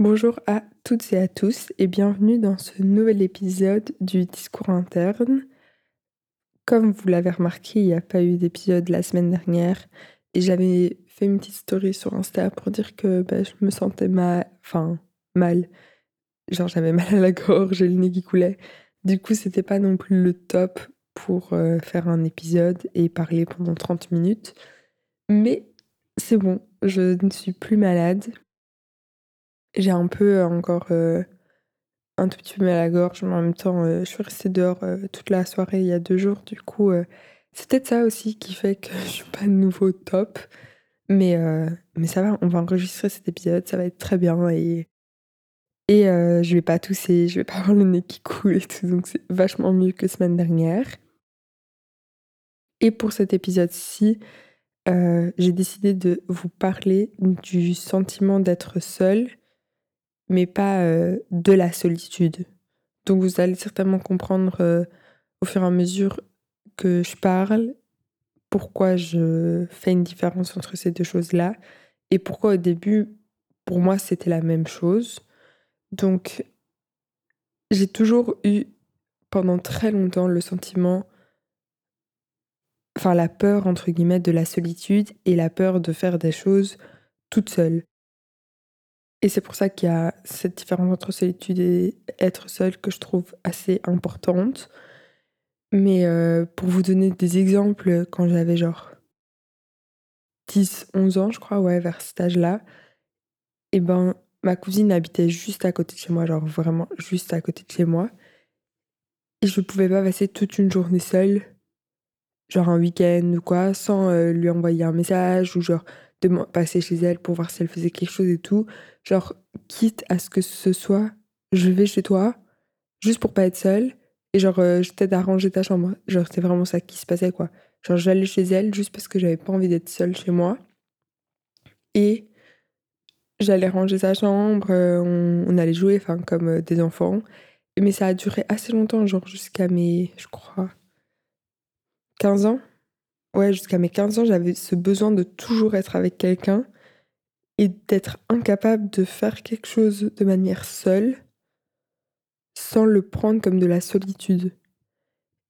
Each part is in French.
Bonjour à toutes et à tous et bienvenue dans ce nouvel épisode du discours interne. Comme vous l'avez remarqué, il n'y a pas eu d'épisode la semaine dernière et j'avais fait une petite story sur Insta pour dire que bah, je me sentais mal, enfin mal, genre j'avais mal à la gorge et le nez qui coulait. Du coup, c'était pas non plus le top pour euh, faire un épisode et parler pendant 30 minutes. Mais c'est bon, je ne suis plus malade. J'ai un peu encore euh, un tout petit peu mal à la gorge, mais en même temps, euh, je suis restée dehors euh, toute la soirée il y a deux jours. Du coup, c'est peut-être ça aussi qui fait que je suis pas de nouveau top. Mais, mais ça va, on va enregistrer cet épisode, ça va être très bien et, et je vais pas tousser, je vais pas avoir le nez qui coule et tout, donc c'est vachement mieux que semaine dernière. Et pour cet épisode-ci, j'ai décidé de vous parler du sentiment d'être seul mais pas de la solitude. Donc vous allez certainement comprendre au fur et à mesure que je parle pourquoi je fais une différence entre ces deux choses-là et pourquoi au début, pour moi, c'était la même chose. Donc, j'ai toujours eu pendant très longtemps le sentiment, enfin la peur, entre guillemets, de la solitude et la peur de faire des choses toute seule. Et c'est pour ça qu'il y a cette différence entre solitude et être seul que je trouve assez importante. Mais euh, pour vous donner des exemples, quand j'avais genre 10, 11 ans, je crois, ouais, vers cet âge-là, et ben ma cousine habitait juste à côté de chez moi, genre vraiment juste à côté de chez moi. Et je pouvais pas passer toute une journée seule, genre un week-end ou quoi, sans euh, lui envoyer un message ou genre de passer chez elle pour voir si elle faisait quelque chose et tout. Genre, quitte à ce que ce soit, je vais chez toi, juste pour pas être seule, et genre, euh, je t'aide à ranger ta chambre. Genre, c'est vraiment ça qui se passait, quoi. Genre, j'allais chez elle juste parce que j'avais pas envie d'être seule chez moi. Et j'allais ranger sa chambre, euh, on, allait jouer, enfin, comme euh, des enfants. Mais ça a duré assez longtemps, genre jusqu'à mes, je crois, 15 ans. Ouais, jusqu'à mes 15 ans, j'avais ce besoin de toujours être avec quelqu'un et d'être incapable de faire quelque chose de manière seule sans le prendre comme de la solitude.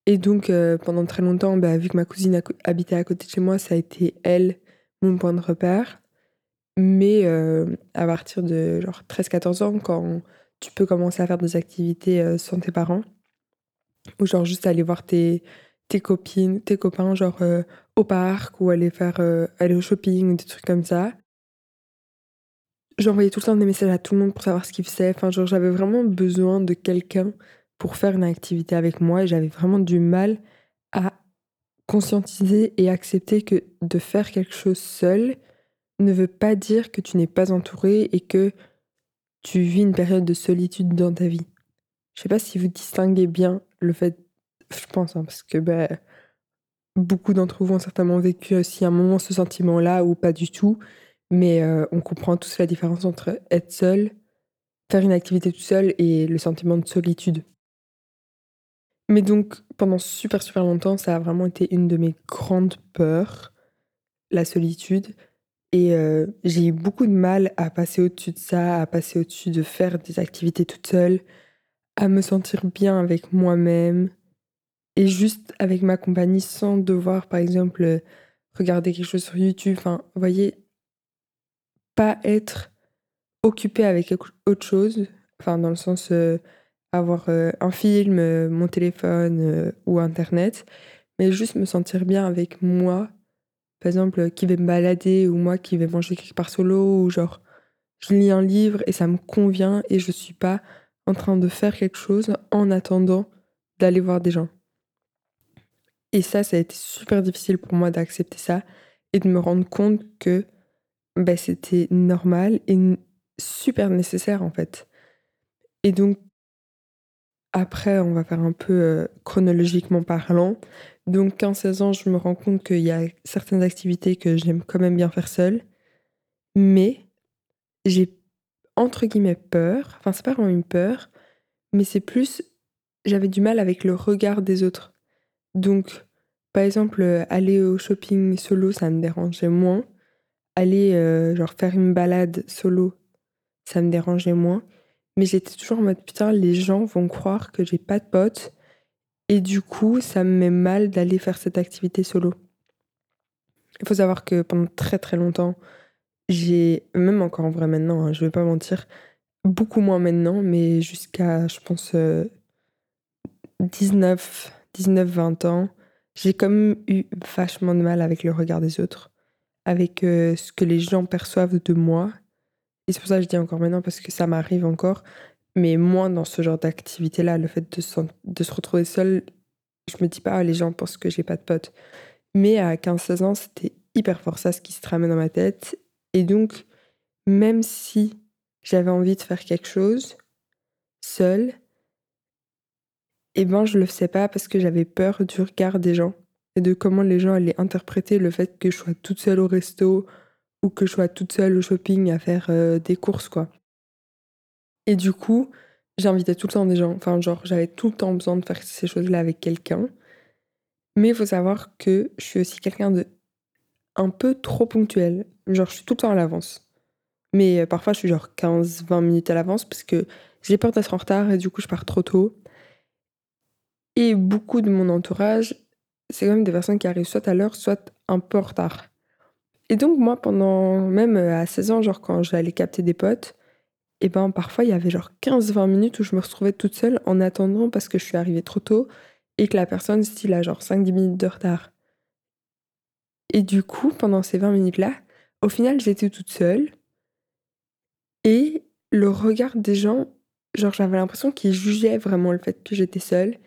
Et donc, euh, pendant très longtemps, bah, vu que ma cousine habitait à côté de chez moi, ça a été elle, mon point de repère. Mais euh, à partir de genre 13-14 ans, quand tu peux commencer à faire des activités euh, sans tes parents, ou genre juste aller voir tes, tes copines, tes copains, genre euh, au parc ou aller faire euh, aller au shopping, des trucs comme ça. J'envoyais tout le temps des messages à tout le monde pour savoir ce qu'ils faisaient. Enfin, genre, j'avais vraiment besoin de quelqu'un pour faire une activité avec moi et j'avais vraiment du mal à conscientiser et accepter que de faire quelque chose seul ne veut pas dire que tu n'es pas entouré et que tu vis une période de solitude dans ta vie. Je sais pas si vous distinguez bien le fait je pense, hein, parce que bah, beaucoup d'entre vous ont certainement vécu aussi un moment ce sentiment-là ou pas du tout. Mais euh, on comprend tous la différence entre être seul, faire une activité tout seul et le sentiment de solitude. Mais donc, pendant super super longtemps, ça a vraiment été une de mes grandes peurs, la solitude. Et euh, j'ai eu beaucoup de mal à passer au-dessus de ça, à passer au-dessus de faire des activités toute seule, à me sentir bien avec moi-même, et juste avec ma compagnie sans devoir, par exemple, regarder quelque chose sur YouTube. Enfin, vous voyez, pas être occupé avec autre chose, enfin, dans le sens euh, avoir euh, un film, euh, mon téléphone ou Internet, mais juste me sentir bien avec moi. Par exemple, qui vais me balader ou moi qui vais manger quelque part solo ou genre je lis un livre et ça me convient et je suis pas en train de faire quelque chose en attendant d'aller voir des gens. Et ça, ça a été super difficile pour moi d'accepter ça et de me rendre compte que bah, c'était normal et super nécessaire en fait. Et donc, après, on va faire un peu euh, chronologiquement parlant. Donc, 15-16 ans, je me rends compte qu'il y a certaines activités que j'aime quand même bien faire seule. Mais j'ai entre guillemets peur. Enfin, c'est pas vraiment une peur, mais c'est plus. J'avais du mal avec le regard des autres. Donc, par exemple, euh, aller au shopping solo, ça me dérangeait moins. Aller, euh, genre, faire une balade solo, ça me dérangeait moins. Mais j'étais toujours en mode putain, les gens vont croire que j'ai pas de potes. Et du coup, ça me met mal d'aller faire cette activité solo. Il faut savoir que pendant très très longtemps, j'ai, même encore en vrai maintenant, hein, je vais pas mentir, beaucoup moins maintenant, mais jusqu'à, je pense, 19, 19, 20 ans, j'ai même eu vachement de mal avec le regard des autres, avec euh, ce que les gens perçoivent de moi. Et c'est pour ça que je dis encore maintenant, parce que ça m'arrive encore, mais moins dans ce genre d'activité-là. Le fait de se, retrouver seul, je me dis pas, ah, les gens pensent que j'ai pas de potes. Mais à 15-16 ans, c'était hyper fort ça, ce qui se tramait dans ma tête. Et donc, même si j'avais envie de faire quelque chose seul, eh ben je le faisais pas parce que j'avais peur du regard des gens et de comment les gens allaient interpréter le fait que je sois toute seule au resto ou que je sois toute seule au shopping à faire euh, des courses quoi. Et du coup, j'invitais tout le temps des gens, enfin genre j'avais tout le temps besoin de faire ces choses-là avec quelqu'un. Mais il faut savoir que je suis aussi quelqu'un de un peu trop ponctuel. Genre je suis tout le temps à l'avance. Mais euh, parfois je suis genre 15-20 minutes à l'avance parce que j'ai peur d'être en retard et du coup je pars trop tôt. Et beaucoup de mon entourage, c'est quand même des personnes qui arrivent soit à l'heure, soit un peu en retard. Et donc moi, pendant même euh, à 16 ans, genre quand j'allais capter des potes, et ben parfois il y avait genre 15-20 minutes où je me retrouvais toute seule en attendant parce que je suis arrivée trop tôt et que la personne style a genre 5-10 minutes de retard. Et du coup, pendant ces 20 minutes-là, au final, j'étais toute seule. Et le regard des gens, genre j'avais l'impression qu'ils jugeaient vraiment le fait que j'étais seule.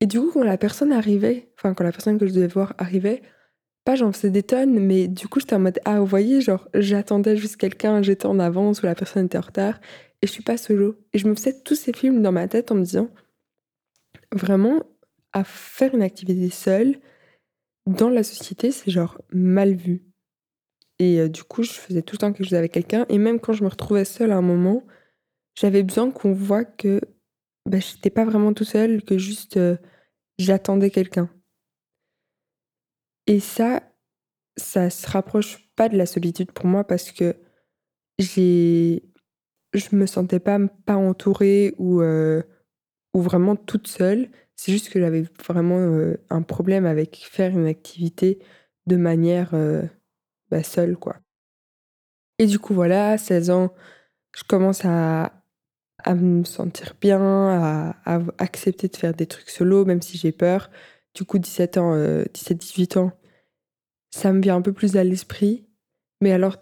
Et du coup, quand la personne arrivait, enfin, quand la personne que je devais voir arrivait, pas j'en faisais des tonnes, mais du coup, j'étais en mode, ah, vous voyez, genre, j'attendais juste quelqu'un, j'étais en avance ou la personne était en retard, et je suis pas solo. Et je me faisais tous ces films dans ma tête en me disant, vraiment, à faire une activité seule, dans la société, c'est genre mal vu. Et euh, du coup, je faisais tout le temps quelque chose avec quelqu'un, et même quand je me retrouvais seule à un moment, j'avais besoin qu'on voit que bah, j'étais pas vraiment tout seul, que juste euh, j'attendais quelqu'un. Et ça, ça se rapproche pas de la solitude pour moi parce que j'ai, je me sentais pas pas entourée ou euh, ou vraiment toute seule. C'est juste que j'avais vraiment euh, un problème avec faire une activité de manière bah, seule quoi. Et du coup voilà, 16 ans, je commence à à me sentir bien, à, accepter de faire des trucs solo, même si j'ai peur. Du coup, 17 ans, 17-18 euh, ans, ça me vient un peu plus à l'esprit. Mais alors,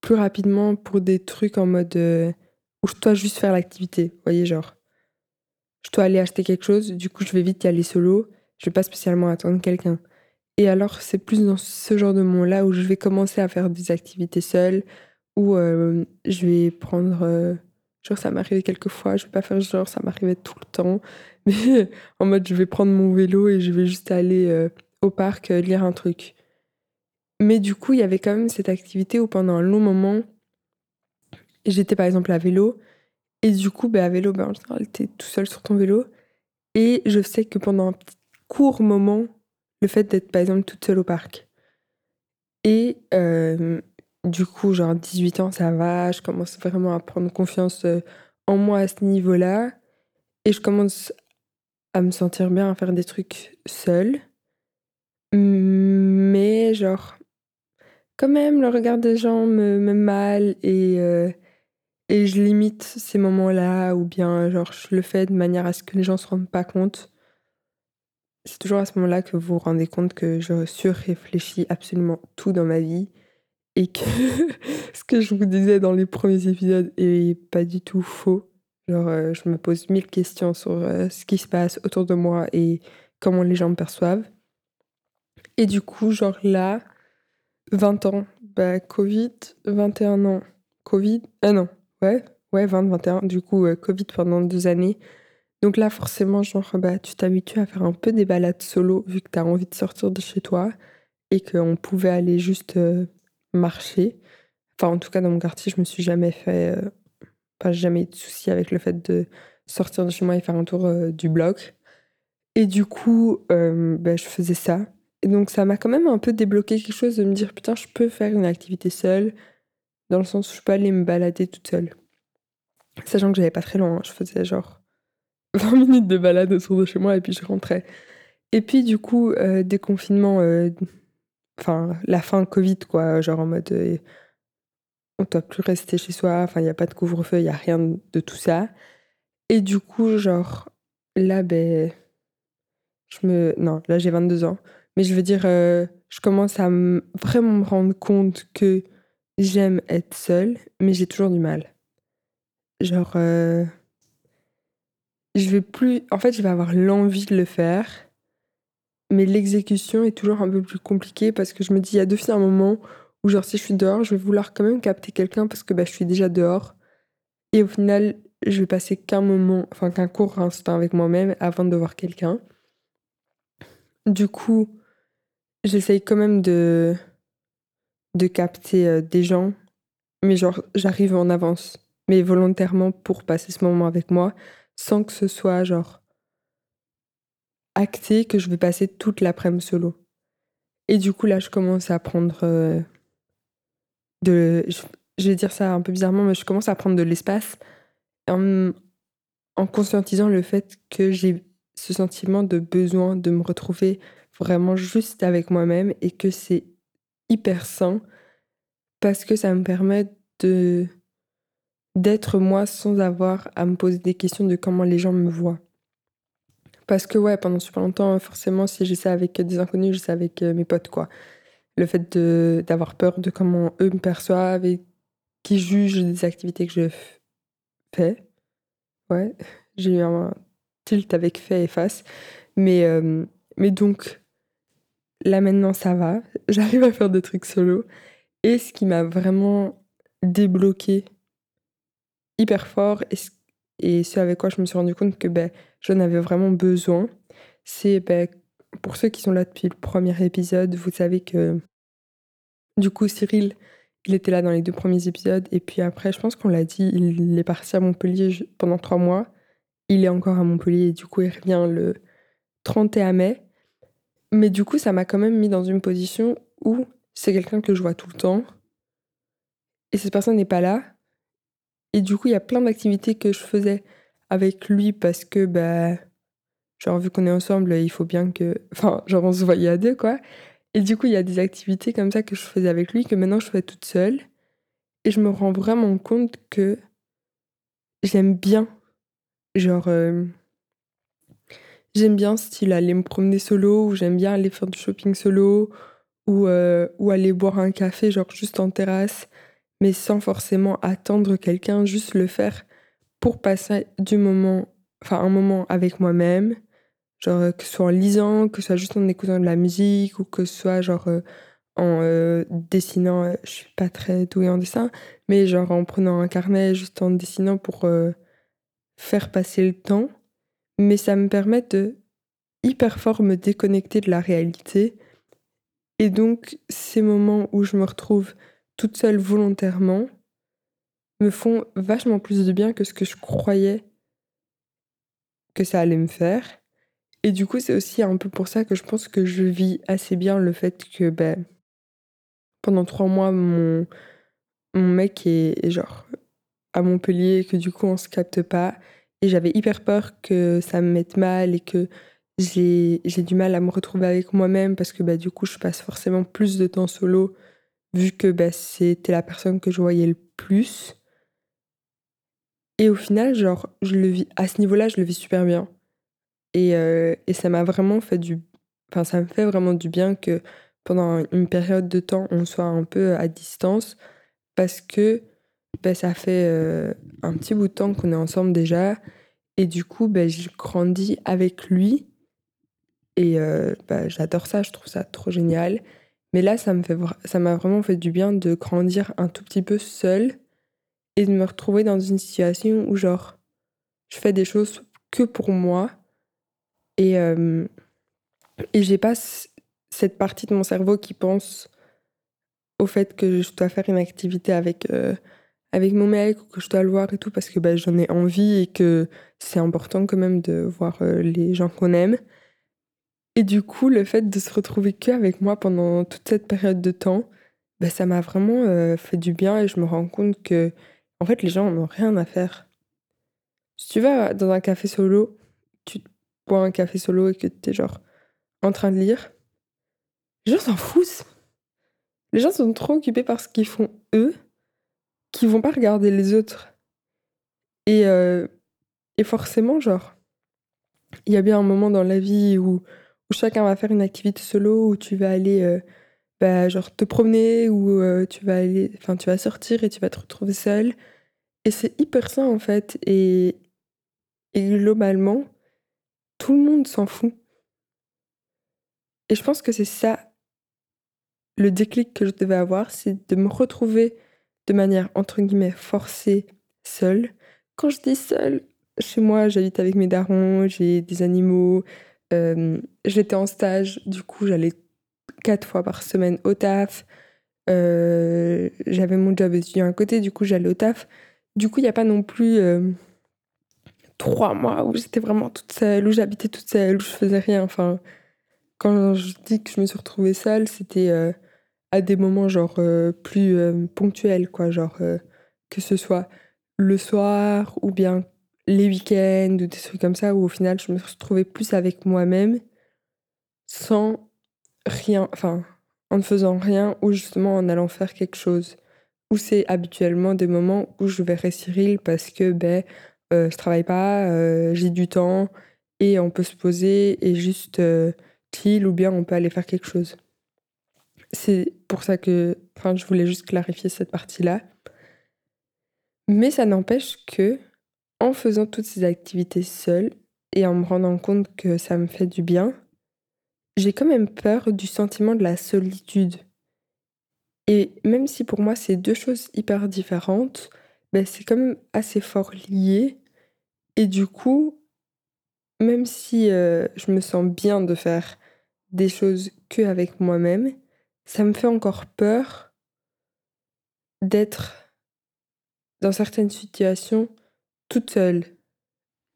plus rapidement pour des trucs en mode euh, où je dois juste faire l'activité. Vous voyez, genre, je dois aller acheter quelque chose, du coup, je vais vite y aller solo. Je vais pas spécialement attendre quelqu'un. Et alors, c'est plus dans ce genre de moment-là où je vais commencer à faire des activités seule, où euh, je vais prendre Genre, ça m'arrivait quelques fois, je vais pas faire genre, ça m'arrivait tout le temps. Mais en mode, je vais prendre mon vélo et je vais juste aller euh, au parc euh, lire un truc. Mais du coup, il y avait quand même cette activité où pendant un long moment, j'étais par exemple à vélo. Et du coup, ben, à vélo, ben, en général, t'es tout seul sur ton vélo. Et je sais que pendant un court moment, le fait d'être par exemple toute seule au parc. Et euh, du coup, genre 18 ans, ça va, je commence vraiment à prendre confiance euh, en moi à ce niveau-là. Et je commence à me sentir bien à faire des trucs seule. Mais genre, quand même, le regard des gens me met mal et, euh, et je limite ces moments-là ou bien genre je le fais de manière à ce que les gens se rendent pas compte. C'est toujours à ce moment-là que vous vous rendez compte que je surréfléchis absolument tout dans ma vie et que ce que je vous disais dans les premiers épisodes est pas du tout faux. Genre, euh, je me pose mille questions sur euh, ce qui se passe autour de moi et comment les gens me perçoivent. Et du coup, genre là, 20 ans, bah, Covid, 21 ans, Covid, ah non, ouais, ouais, 20, 21, du coup, Covid pendant deux années. Donc là, forcément, genre, bah, tu t'habitues à faire un peu des balades solo vu que tu as envie de sortir de chez toi et qu'on pouvait aller juste marcher. Enfin, en tout cas, dans mon quartier, je me suis jamais fait. Euh, pas jamais eu de soucis avec le fait de sortir de chez moi et faire un tour euh, du bloc. Et du coup, euh, ben, je faisais ça. Et donc, ça m'a quand même un peu débloqué quelque chose de me dire putain, je peux faire une activité seule, dans le sens où je peux aller me balader toute seule. sachant que j'avais pas très loin. Hein. Je faisais genre 20 minutes de balade autour de chez moi et puis je rentrais. Et puis du coup, déconfinement, enfin la fin Covid quoi, genre en mode euh, on doit plus rester chez soi, enfin il n'y a pas de couvre-feu, il n'y a rien de tout ça. Et du coup, genre là, ben, je me... Non, là j'ai 22 ans. Mais je veux dire, je commence à vraiment me rendre compte que j'aime être seule, mais j'ai toujours du mal. Genre, je vais plus. En fait, je vais avoir l'envie de le faire, mais l'exécution est toujours un peu plus compliquée parce que je me dis, il y a deux un moment où, genre, si je suis dehors, je vais vouloir quand même capter quelqu'un parce que bah, je suis déjà dehors. Et au final, je vais passer qu'un moment, enfin qu'un court instant avec moi-même avant de voir quelqu'un. Du coup, j'essaye quand même de, de capter euh, des gens, mais genre j'arrive en avance, mais volontairement pour passer ce moment avec moi, sans que ce soit genre acté que je vais passer toute l'après-midi solo. Et du coup là, je commence à prendre euh, de, je, vais dire ça un peu bizarrement, mais je commence à prendre de l'espace en, en conscientisant le fait que j'ai ce sentiment de besoin de me retrouver vraiment juste avec moi-même et que c'est hyper sain parce que ça me permet de d'être moi sans avoir à me poser des questions de comment les gens me voient. Parce que ouais, pendant super longtemps, forcément, si ça avec des inconnus, ça avec euh, mes potes, quoi. Le fait d'avoir peur de comment eux me perçoivent et qui jugent des activités que je fais. Ouais, j'ai eu un tilt avec fait et face. Mais, euh, mais donc, Là maintenant ça va, j'arrive à faire des trucs solo. Et ce qui m'a vraiment débloqué hyper fort et ce, avec quoi je me suis rendu compte que ben, j'en avais vraiment besoin, c'est ben, pour ceux qui sont là depuis le premier épisode, vous savez que du coup Cyril, il était là dans les deux premiers épisodes et puis après je pense qu'on l'a dit, il est parti à Montpellier pendant trois mois. Il est encore à Montpellier et du coup il revient le 31 mai. Mais du coup, ça m'a quand même mis dans une position où c'est quelqu'un que je vois tout le temps et cette personne n'est pas là. Et du coup, il y a plein d'activités que je faisais avec lui parce que, bah, genre, vu qu'on est ensemble, il faut bien que. Enfin, genre, on se voyait à deux, quoi. Et du coup, il y a des activités comme ça que je faisais avec lui que maintenant je fais toute seule. Et je me rends vraiment compte que j'aime bien. Genre. Euh, J'aime bien style aller me promener solo, ou j'aime bien aller faire du shopping solo, ou, euh, ou aller boire un café, genre juste en terrasse, mais sans forcément attendre quelqu'un, juste le faire pour passer du moment, enfin un moment avec moi-même, genre euh, que ce soit en lisant, que ce soit juste en écoutant de la musique, ou que ce soit genre euh, en dessinant, je suis pas très douée en dessin, mais genre en prenant un carnet, juste en dessinant pour faire passer le temps mais ça me permet de hyper fort me déconnecter de la réalité. Et donc, ces moments où je me retrouve toute seule volontairement me font vachement plus de bien que ce que je croyais que ça allait me faire. Et du coup, c'est aussi un peu pour ça que je pense que je vis assez bien le fait que ben, pendant trois mois, mon, mon mec est, genre à Montpellier, que du coup, on se capte pas et j'avais hyper peur que ça me mette mal et que j'ai du mal à me retrouver avec moi-même parce que bah, du coup, je passe forcément plus de temps solo vu que bah, c'était la personne que je voyais le plus. Et au final, genre, je le vis, à ce niveau-là, je le vis super bien. Et, euh, et ça m'a vraiment fait du. Enfin, ça me fait vraiment du bien que pendant une période de temps, on soit un peu à distance parce que bah, ça fait euh, un petit bout de temps qu'on est ensemble déjà. Et du coup, bah, j'ai grandi avec lui. Et euh, bah, j'adore ça, je trouve ça trop génial. Mais là, ça m'a vraiment fait du bien de grandir un tout petit peu seule et de me retrouver dans une situation où, genre, je fais des choses que pour moi. Et, euh, et j'ai pas cette partie de mon cerveau qui pense au fait que je dois faire une activité avec avec mon mec ou que je dois le voir et tout parce que bah, j'en ai envie et que c'est important quand même de voir euh, les gens qu'on aime. Et du coup, le fait de se retrouver que avec moi pendant toute cette période de temps, bah, ça m'a vraiment euh, fait du bien et je me rends compte que en fait les gens n'ont rien à faire. Si tu vas dans un café solo, tu bois un café solo et que tu es genre en train de lire, les gens s'en foutent. Les gens sont trop occupés par ce qu'ils font eux, qu'ils vont pas regarder les autres. Et, euh, et forcément, genre, il y a bien un moment dans la vie où, où chacun va faire une activité solo, où tu vas aller, euh, bah, genre, te promener, où euh, tu vas aller, enfin, tu vas sortir et tu vas te retrouver seul. Et c'est hyper sain, en fait. Et, et globalement, tout le monde s'en fout. Et je pense que c'est ça le déclic que je devais avoir, c'est de me retrouver de manière entre guillemets forcée seule. Quand je dis seule, chez moi, j'habite avec mes darons, j'ai des animaux. Euh, j'étais en stage, du coup, j'allais quatre fois par semaine au taf. Euh, j'avais mon job étudiant à côté, du coup, j'allais au taf. Du coup, il n'y a pas non plus euh, trois mois où j'étais vraiment toute seule, où j'habitais toute seule, où je faisais rien. Enfin, quand je dis que je me suis retrouvée seule, c'était à des moments genre plus ponctuels, quoi. Genre que ce soit le soir ou bien les week-ends ou des trucs comme ça où au final je me suis retrouvée plus avec moi-même sans rien, enfin en ne faisant rien ou justement en allant faire quelque chose. Ou c'est habituellement des moments où je verrai Cyril parce que ben euh, je travaille pas, euh, j'ai du temps et on peut se poser et juste euh, chill ou bien on peut aller faire quelque chose. C'est pour ça que je voulais juste clarifier cette partie-là. Mais ça n'empêche que en faisant toutes ces activités seule et en me rendant compte que ça me fait du bien, j'ai quand même peur du sentiment de la solitude. Et même si pour moi c'est deux choses hyper différentes, ben c'est quand même assez fort lié. Et du coup, même si euh, je me sens bien de faire des choses que avec moi-même, ça me fait encore peur d'être dans certaines situations toute seule.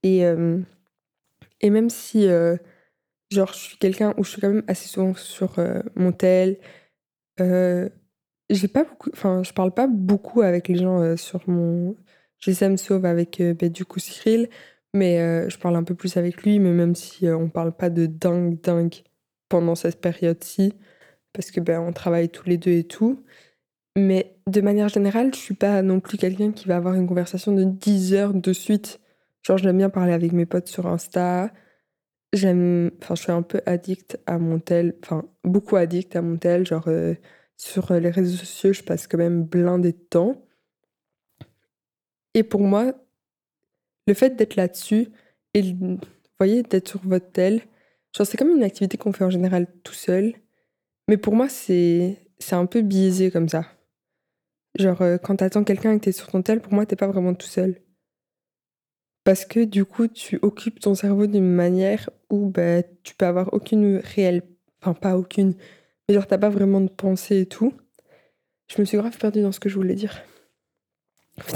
Et, euh, et même si, euh, genre, je suis quelqu'un où je suis quand même assez souvent sur euh, mon tel, j'ai pas beaucoup, enfin, je parle pas beaucoup avec les gens sur mon GSM sauf avec bah, du coup Cyril, mais je parle un peu plus avec lui, mais même si on parle pas de dingue, dingue pendant cette période-ci, parce que ben on travaille tous les deux et tout. Mais de manière générale, je suis pas non plus quelqu'un qui va avoir une conversation de 10 heures de suite. Genre, j'aime bien parler avec mes potes sur Insta. J'aime. Enfin, je suis un peu addict à mon tel. Enfin, beaucoup addict à mon tel. Genre, euh, sur les réseaux sociaux, je passe quand même blindé de temps. Et pour moi, le fait d'être là-dessus et, vous voyez, d'être sur votre tel, genre, c'est comme une activité qu'on fait en général tout seul. Mais pour moi, c'est un peu biaisé comme ça. Genre, euh, quand t'attends quelqu'un et que t'es sur ton tel, pour moi, t'es pas vraiment tout seul. Parce que du coup, tu occupes ton cerveau d'une manière où bah, tu peux avoir aucune réelle. Enfin, pas aucune. Mais genre, t'as pas vraiment de pensée et tout. Je me suis grave perdue dans ce que je voulais dire.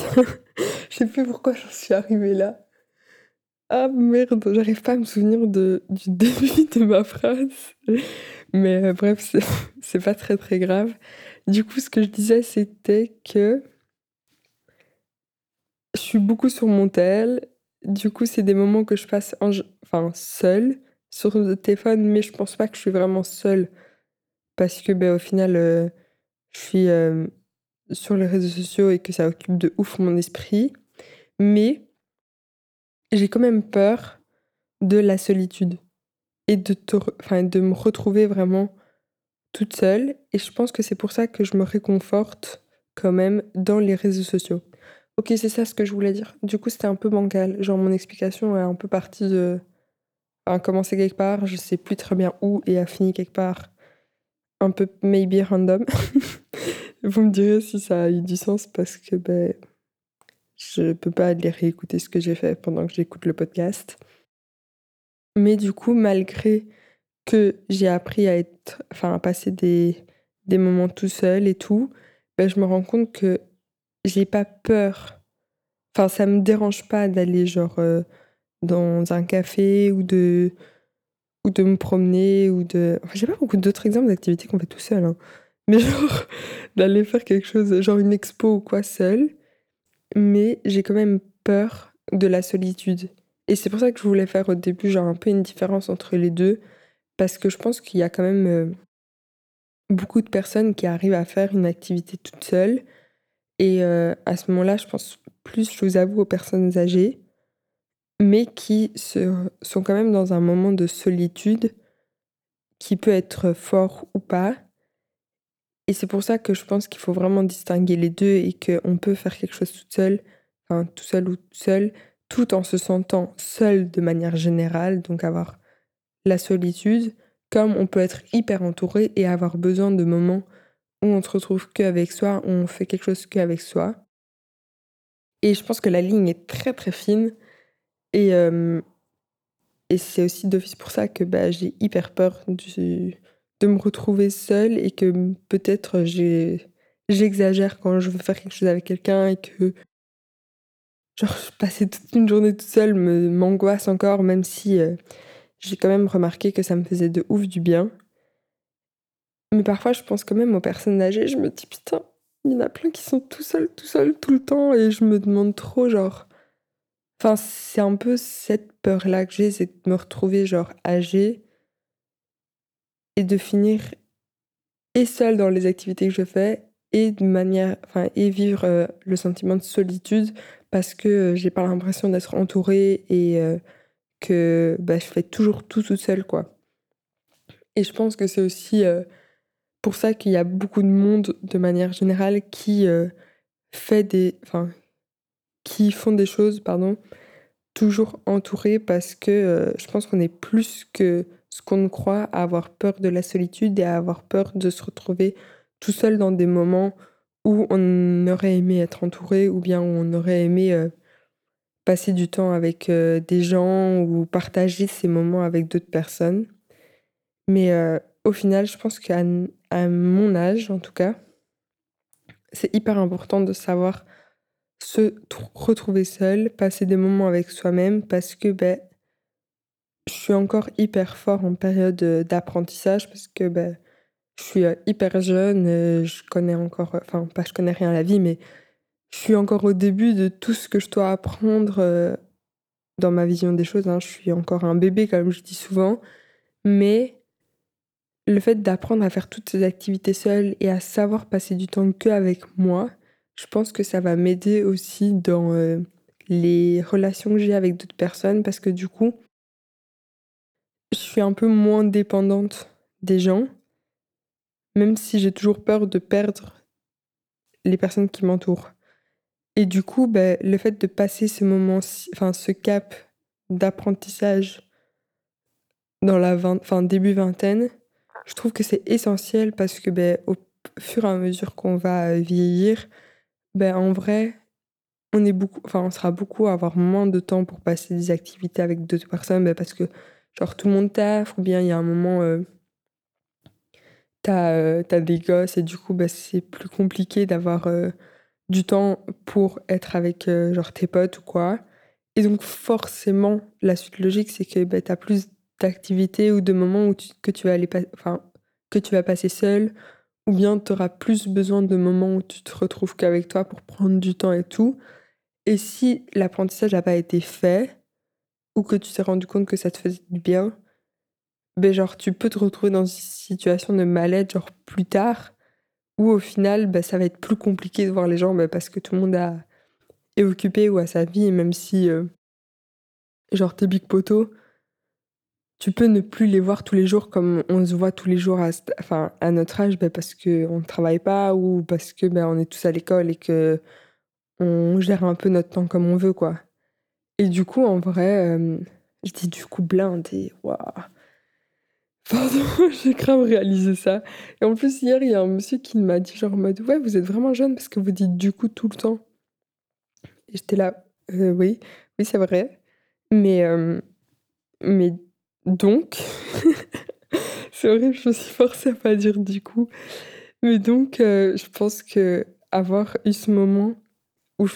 je sais plus pourquoi j'en suis arrivée là. Ah merde, j'arrive pas à me souvenir de, du début de ma phrase. Mais euh, bref, c'est pas très très grave. Du coup, ce que je disais, c'était que je suis beaucoup sur mon tel. Du coup, c'est des moments que je passe en, enfin, seule sur le téléphone, mais je pense pas que je suis vraiment seule. Parce que, ben, au final, euh, je suis euh, sur les réseaux sociaux et que ça occupe de ouf mon esprit. Mais j'ai quand même peur de la solitude et de, enfin, de me retrouver vraiment toute seule. Et je pense que c'est pour ça que je me réconforte quand même dans les réseaux sociaux. Ok, c'est ça ce que je voulais dire. Du coup, c'était un peu bancal. Genre, mon explication est un peu partie de. Enfin, commencer quelque part, je sais plus très bien où, et a fini quelque part un peu maybe random. Vous me direz si ça a eu du sens parce que ben, je peux pas aller réécouter ce que j'ai fait pendant que j'écoute le podcast. Mais du coup, malgré que j'ai appris à être, enfin, à passer des, des moments tout seul et tout, ben, je me rends compte que j'ai pas peur. Enfin, ça me dérange pas d'aller genre euh, dans un café ou de ou de me promener ou de. Enfin, j'ai pas beaucoup d'autres exemples d'activités qu'on fait tout seul, hein. mais genre d'aller faire quelque chose, genre une expo ou quoi seul. Mais j'ai quand même peur de la solitude. Et c'est pour ça que je voulais faire au début genre un peu une différence entre les deux, parce que je pense qu'il y a quand même euh, beaucoup de personnes qui arrivent à faire une activité toute seule. Et euh, à ce moment-là, je pense plus, je vous avoue, aux personnes âgées, mais qui sont quand même dans un moment de solitude qui peut être fort ou pas. Et c'est pour ça que je pense qu'il faut vraiment distinguer les deux et qu'on peut faire quelque chose toute seule, enfin tout seul ou tout seul, tout en se sentant seul de manière générale, donc avoir la solitude, comme on peut être hyper entouré et avoir besoin de moments on se retrouve qu'avec soi, on fait quelque chose qu'avec soi. Et je pense que la ligne est très très fine. Et, euh, c'est aussi d'office pour ça que bah, j'ai hyper peur de me retrouver seule et que peut-être j'exagère quand je veux faire quelque chose avec quelqu'un et que genre passer toute une journée toute seule m'angoisse encore même si euh, j'ai quand même remarqué que ça me faisait de ouf du bien. Mais parfois, je pense quand même aux personnes âgées, je me dis putain, il y en a plein qui sont tout seuls, tout seuls, tout le temps, et je me demande trop, genre. Enfin, c'est un peu cette peur-là que j'ai, c'est de me retrouver, genre, âgée, et de finir et seule dans les activités que je fais, et de manière. Enfin, et vivre euh, le sentiment de solitude, parce que euh, j'ai pas l'impression d'être entourée et. Euh, que bah, je fais toujours tout toute seule, quoi. Et je pense que c'est aussi pour ça qu'il y a beaucoup de monde, de manière générale, qui euh, fait des... Enfin, qui font des choses, pardon, toujours entourés parce que euh, je pense qu'on est plus que ce qu'on croit à avoir peur de la solitude et à avoir peur de se retrouver tout seul dans des moments où on aurait aimé être entouré ou bien où on aurait aimé passer du temps avec euh, des gens ou partager ces moments avec d'autres personnes. Mais euh, au final, je pense qu'à à mon âge, en tout cas, c'est hyper important de savoir se retrouver seul, passer des moments avec soi-même, parce que ben, je suis encore hyper fort en période d'apprentissage, parce que ben, je suis euh, hyper jeune, je connais encore, enfin pas je connais rien à la vie, mais je suis encore au début de tout ce que je dois apprendre euh, dans ma vision des choses. Hein. Je suis encore un bébé, comme je dis souvent. Mais le fait d'apprendre à faire toutes ces activités seule et à savoir passer du temps que avec moi, je pense que ça va m'aider aussi dans euh, les relations que j'ai avec d'autres personnes parce que du coup, je suis un peu moins dépendante des gens, même si j'ai toujours peur de perdre les personnes qui m'entourent. Et du coup, ben, le fait de passer ce moment, enfin ce cap d'apprentissage dans la fin, début vingtaine, je trouve que c'est essentiel parce que ben, au fur et à mesure qu'on va vieillir, ben, en vrai, on, est beaucoup, on sera beaucoup à avoir moins de temps pour passer des activités avec d'autres personnes ben, parce que genre tout le monde taffe ou bien il y a un moment euh, t'as euh, des gosses et du coup ben, c'est plus compliqué d'avoir euh, du temps pour être avec euh, genre tes potes ou quoi. Et donc forcément, la suite logique, c'est que bah, tu as plus d'activités ou de moments où que, tu vas aller enfin, que tu vas passer seul, ou bien tu auras plus besoin de moments où tu te retrouves qu'avec toi pour prendre du temps et tout. Et si l'apprentissage n'a pas été fait, ou que tu t'es rendu compte que ça te faisait du bien, ben genre tu peux te retrouver dans une situation de mal-être genre plus tard où au final, bah, ça va être plus compliqué de voir les gens bah, parce que tout le monde a, est occupé ou a sa vie, et même si, euh, genre, tes big potos, tu peux ne plus les voir tous les jours comme on se voit tous les jours à, enfin, à notre âge bah, parce qu'on ne travaille pas ou parce que on est tous à l'école et que on gère un peu notre temps comme on veut, quoi. Et du coup, en vrai, euh, je dis du coup blindé, waouh Pardon, j'ai grave réalisé ça. Et en plus, hier, il y a un monsieur qui m'a dit, genre en mode, ouais, vous êtes vraiment jeune parce que vous dites du coup tout le temps. Et j'étais là, «Euh, oui, oui, c'est vrai. Mais, euh, mais donc, c'est horrible, je me suis forcée à pas dire du coup. Mais donc, euh, je pense que avoir eu ce moment où,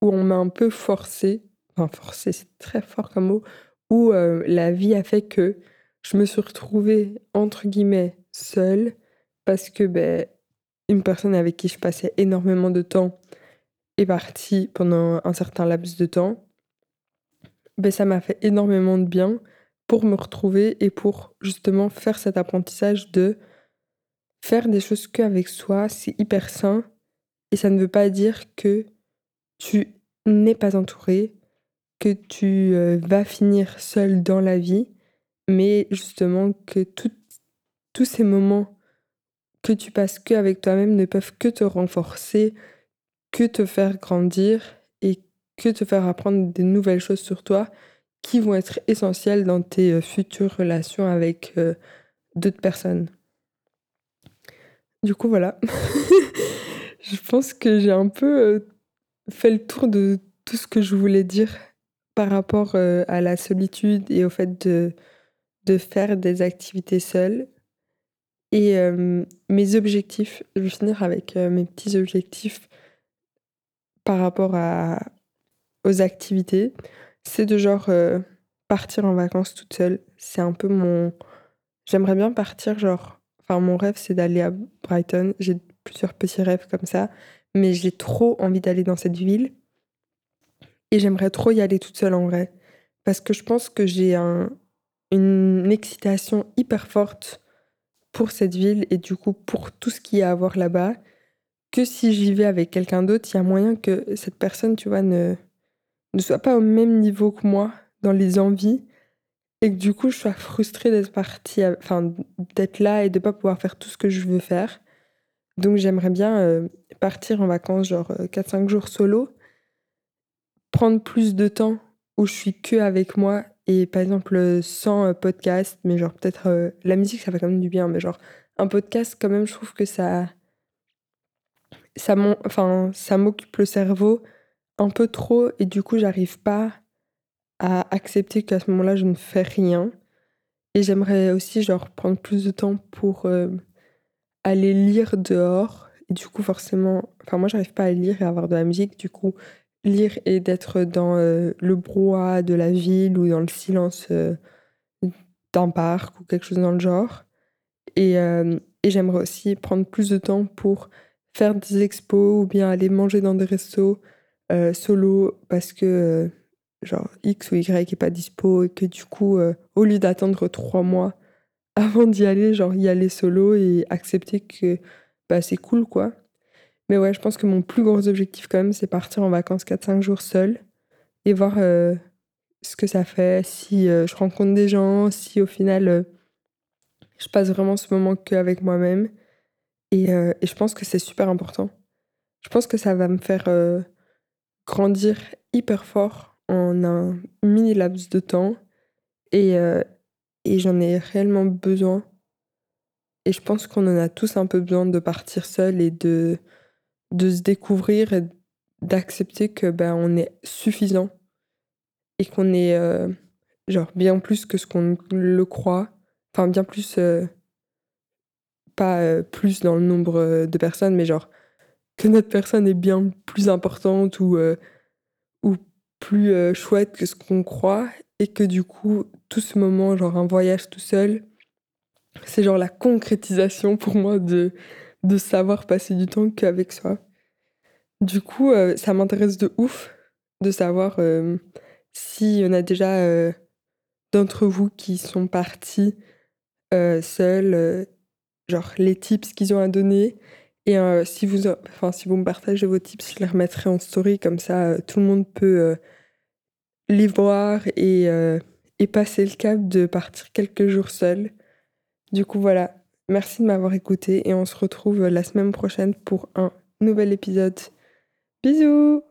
où on m'a un peu forcé, enfin forcé, c'est très fort comme mot, où la vie a fait que je me suis retrouvée, entre guillemets, seule, parce que ben, une personne avec qui je passais énormément de temps est parti pendant un certain laps de temps, ben, ça m'a fait énormément de bien pour me retrouver et pour justement faire cet apprentissage de faire des choses qu'avec soi, c'est hyper sain. Et ça ne veut pas dire que tu n'es pas entouré, que tu euh, vas finir seul dans la vie, mais justement que tous ces moments que tu passes que avec toi-même ne peuvent que te renforcer, que te faire grandir et que te faire apprendre des nouvelles choses sur toi qui vont être essentielles dans tes euh, futures relations avec euh, d'autres personnes. Du coup, voilà. je pense que j'ai un peu euh, fait le tour de tout ce que je voulais dire par rapport à la solitude et au fait de, de faire des activités seules. Et mes objectifs, je vais finir avec mes petits objectifs par rapport à, aux activités. C'est de genre partir en vacances toute seule. C'est un peu mon. J'aimerais bien partir, genre. Enfin, mon rêve, c'est d'aller à Brighton. J'ai plusieurs petits rêves comme ça. Mais j'ai trop envie d'aller dans cette ville. Et j'aimerais trop y aller toute seule en vrai. Parce que je pense que j'ai un, une excitation hyper forte pour cette ville et du coup pour tout ce qu'il y a à voir là-bas, que si j'y vais avec quelqu'un d'autre, il y a moyen que cette personne, tu vois, ne, ne soit pas au même niveau que moi dans les envies et que du coup je sois frustrée d'être partie, enfin d'être là et de pas pouvoir faire tout ce que je veux faire. Donc j'aimerais bien euh, partir en vacances genre 4-5 euh, jours solo, prendre plus de temps où je suis que avec moi et par exemple, sans euh, podcast, mais genre peut-être la musique, ça fait quand même du bien, mais genre un podcast, quand même, je trouve que ça. Ça m'occupe le cerveau un peu trop et du coup, j'arrive pas à accepter qu'à ce moment-là, je ne fais rien. Et j'aimerais aussi, genre, prendre plus de temps pour euh, aller lire dehors. Et du coup, forcément, enfin, moi, j'arrive pas à lire et avoir de la musique. Du coup, lire et d'être dans euh, le brouhaha de la ville ou dans le silence euh, d'un parc ou quelque chose dans le genre. Et, et j'aimerais aussi prendre plus de temps pour faire des expos ou bien aller manger dans des restos solo parce que genre X ou Y est pas dispo et que du coup, au lieu d'attendre trois mois avant d'y aller, genre y aller solo et accepter que bah, c'est cool quoi. Mais ouais, je pense que mon plus gros objectif quand même, c'est partir en vacances 4-5 jours seul et voir euh, ce que ça fait, si euh, je rencontre des gens, si au final euh, je passe vraiment ce moment qu'avec moi-même. Et, et, je pense que c'est super important. Je pense que ça va me faire grandir hyper fort en un mini laps de temps. Et, et j'en ai réellement besoin. Et je pense qu'on en a tous un peu besoin de partir seul et de de se découvrir et d'accepter que ben on est suffisant et qu'on est euh, genre bien plus que ce qu'on le croit enfin bien plus euh, pas euh, plus dans le nombre de personnes mais genre notre personne est bien plus importante ou ou plus chouette que ce qu'on croit et que du coup tout ce moment genre un voyage tout seul c'est genre la concrétisation pour moi de de savoir passer du temps qu'avec soi. Du coup, euh, ça m'intéresse de ouf de savoir euh, s'il y en a déjà euh, d'entre vous qui sont partis seuls, genre les tips qu'ils ont à donner. Et si, vous, enfin, si vous me partagez vos tips, je les remettrai en story, comme ça tout le monde peut les voir et, et passer le cap de partir quelques jours seul. Du coup, voilà. Merci de m'avoir écouté et on se retrouve la semaine prochaine pour un nouvel épisode. Bisous